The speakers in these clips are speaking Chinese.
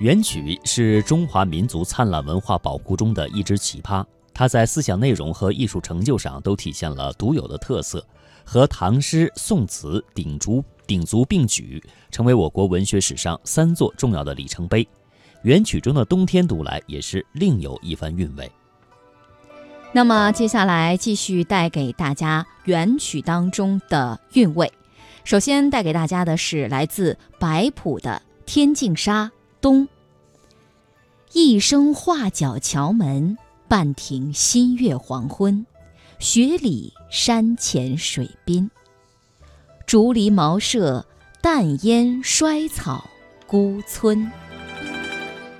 元曲是中华民族灿烂文化宝库中的一支奇葩，它在思想内容和艺术成就上都体现了独有的特色，和唐诗、宋词鼎足鼎足并举，成为我国文学史上三座重要的里程碑。元曲中的冬天读来也是另有一番韵味。那么接下来继续带给大家元曲当中的韵味。首先带给大家的是来自白朴的《天净沙·冬》。一声画角桥门，半庭新月黄昏。雪里山前水滨，竹篱茅舍，淡烟衰草孤村。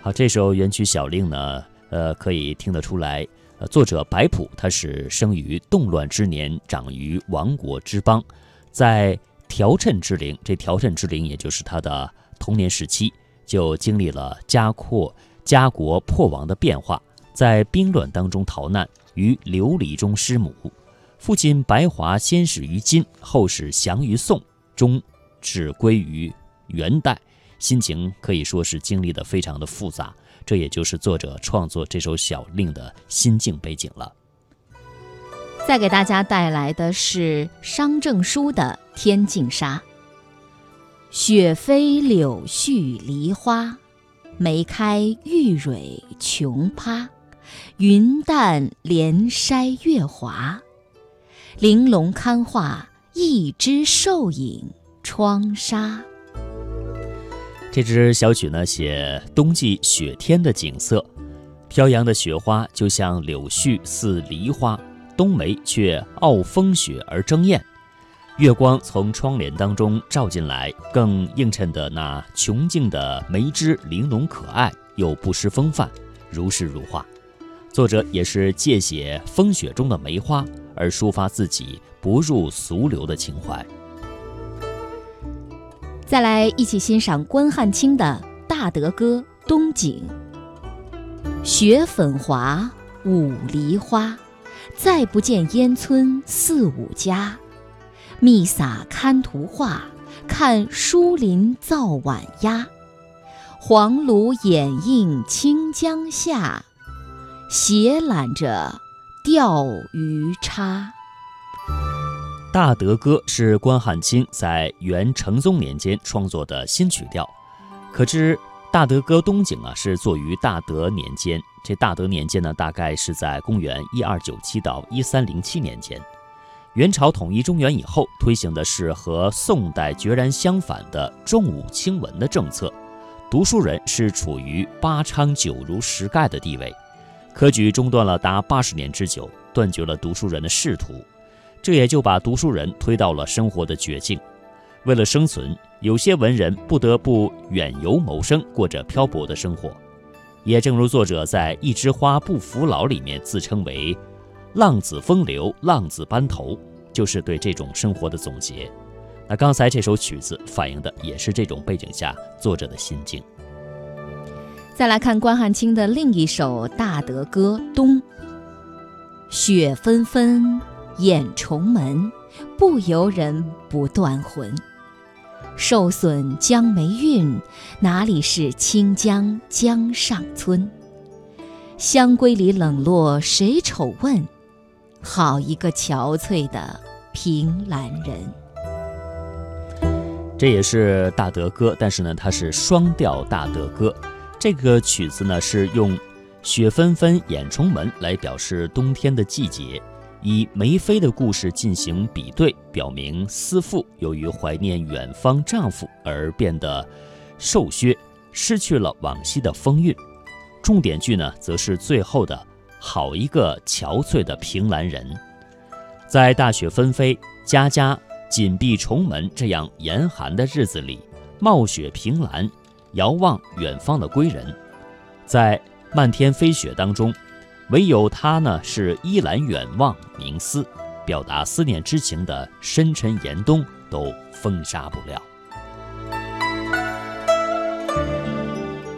好，这首元曲小令呢，呃，可以听得出来，呃，作者白朴他是生于动乱之年，长于亡国之邦，在条谶之龄，这条谶之龄也就是他的童年时期，就经历了家扩。家国破亡的变化，在兵乱当中逃难，于流离中失母。父亲白华先始于金，后始降于宋，终至归于元代，心情可以说是经历的非常的复杂。这也就是作者创作这首小令的心境背景了。再给大家带来的是商正书的《天净沙》：雪飞柳絮梨花。梅开玉蕊琼葩，云淡连筛月华，玲珑堪画一枝瘦影窗纱。这支小曲呢，写冬季雪天的景色，飘扬的雪花就像柳絮似梨花，冬梅却傲风雪而争艳。月光从窗帘当中照进来，更映衬的那琼净的梅枝玲珑可爱，又不失风范，如诗如画。作者也是借写风雪中的梅花，而抒发自己不入俗流的情怀。再来一起欣赏关汉卿的《大德歌·冬景》：雪粉华，五梨花，再不见烟村四五家。密撒看图画，看疏林造晚鸦。黄芦掩映清江下，斜揽着钓鱼叉。《大德歌》是关汉卿在元成宗年间创作的新曲调。可知《大德歌·冬景》啊，是作于大德年间。这大德年间呢，大概是在公元一二九七到一三零七年间。元朝统一中原以后，推行的是和宋代决然相反的重武轻文的政策，读书人是处于八昌九儒十盖的地位，科举中断了达八十年之久，断绝了读书人的仕途，这也就把读书人推到了生活的绝境。为了生存，有些文人不得不远游谋生，过着漂泊的生活。也正如作者在《一枝花不服老》里面自称为。浪子风流，浪子班头，就是对这种生活的总结。那刚才这首曲子反映的也是这种背景下作者的心境。再来看关汉卿的另一首《大德歌·冬》：雪纷纷掩重门，不由人不断魂。受损江梅韵，哪里是清江江上村？香闺里冷落谁丑问？好一个憔悴的凭栏人。这也是大德歌，但是呢，它是双调大德歌。这个曲子呢，是用“雪纷纷掩重门”来表示冬天的季节，以梅妃的故事进行比对，表明思妇由于怀念远方丈夫而变得瘦削，失去了往昔的风韵。重点句呢，则是最后的。好一个憔悴的凭栏人，在大雪纷飞、家家紧闭重门这样严寒的日子里，冒雪凭栏，遥望远方的归人。在漫天飞雪当中，唯有他呢是依栏远望冥思，表达思念之情的深沉严冬都封杀不了。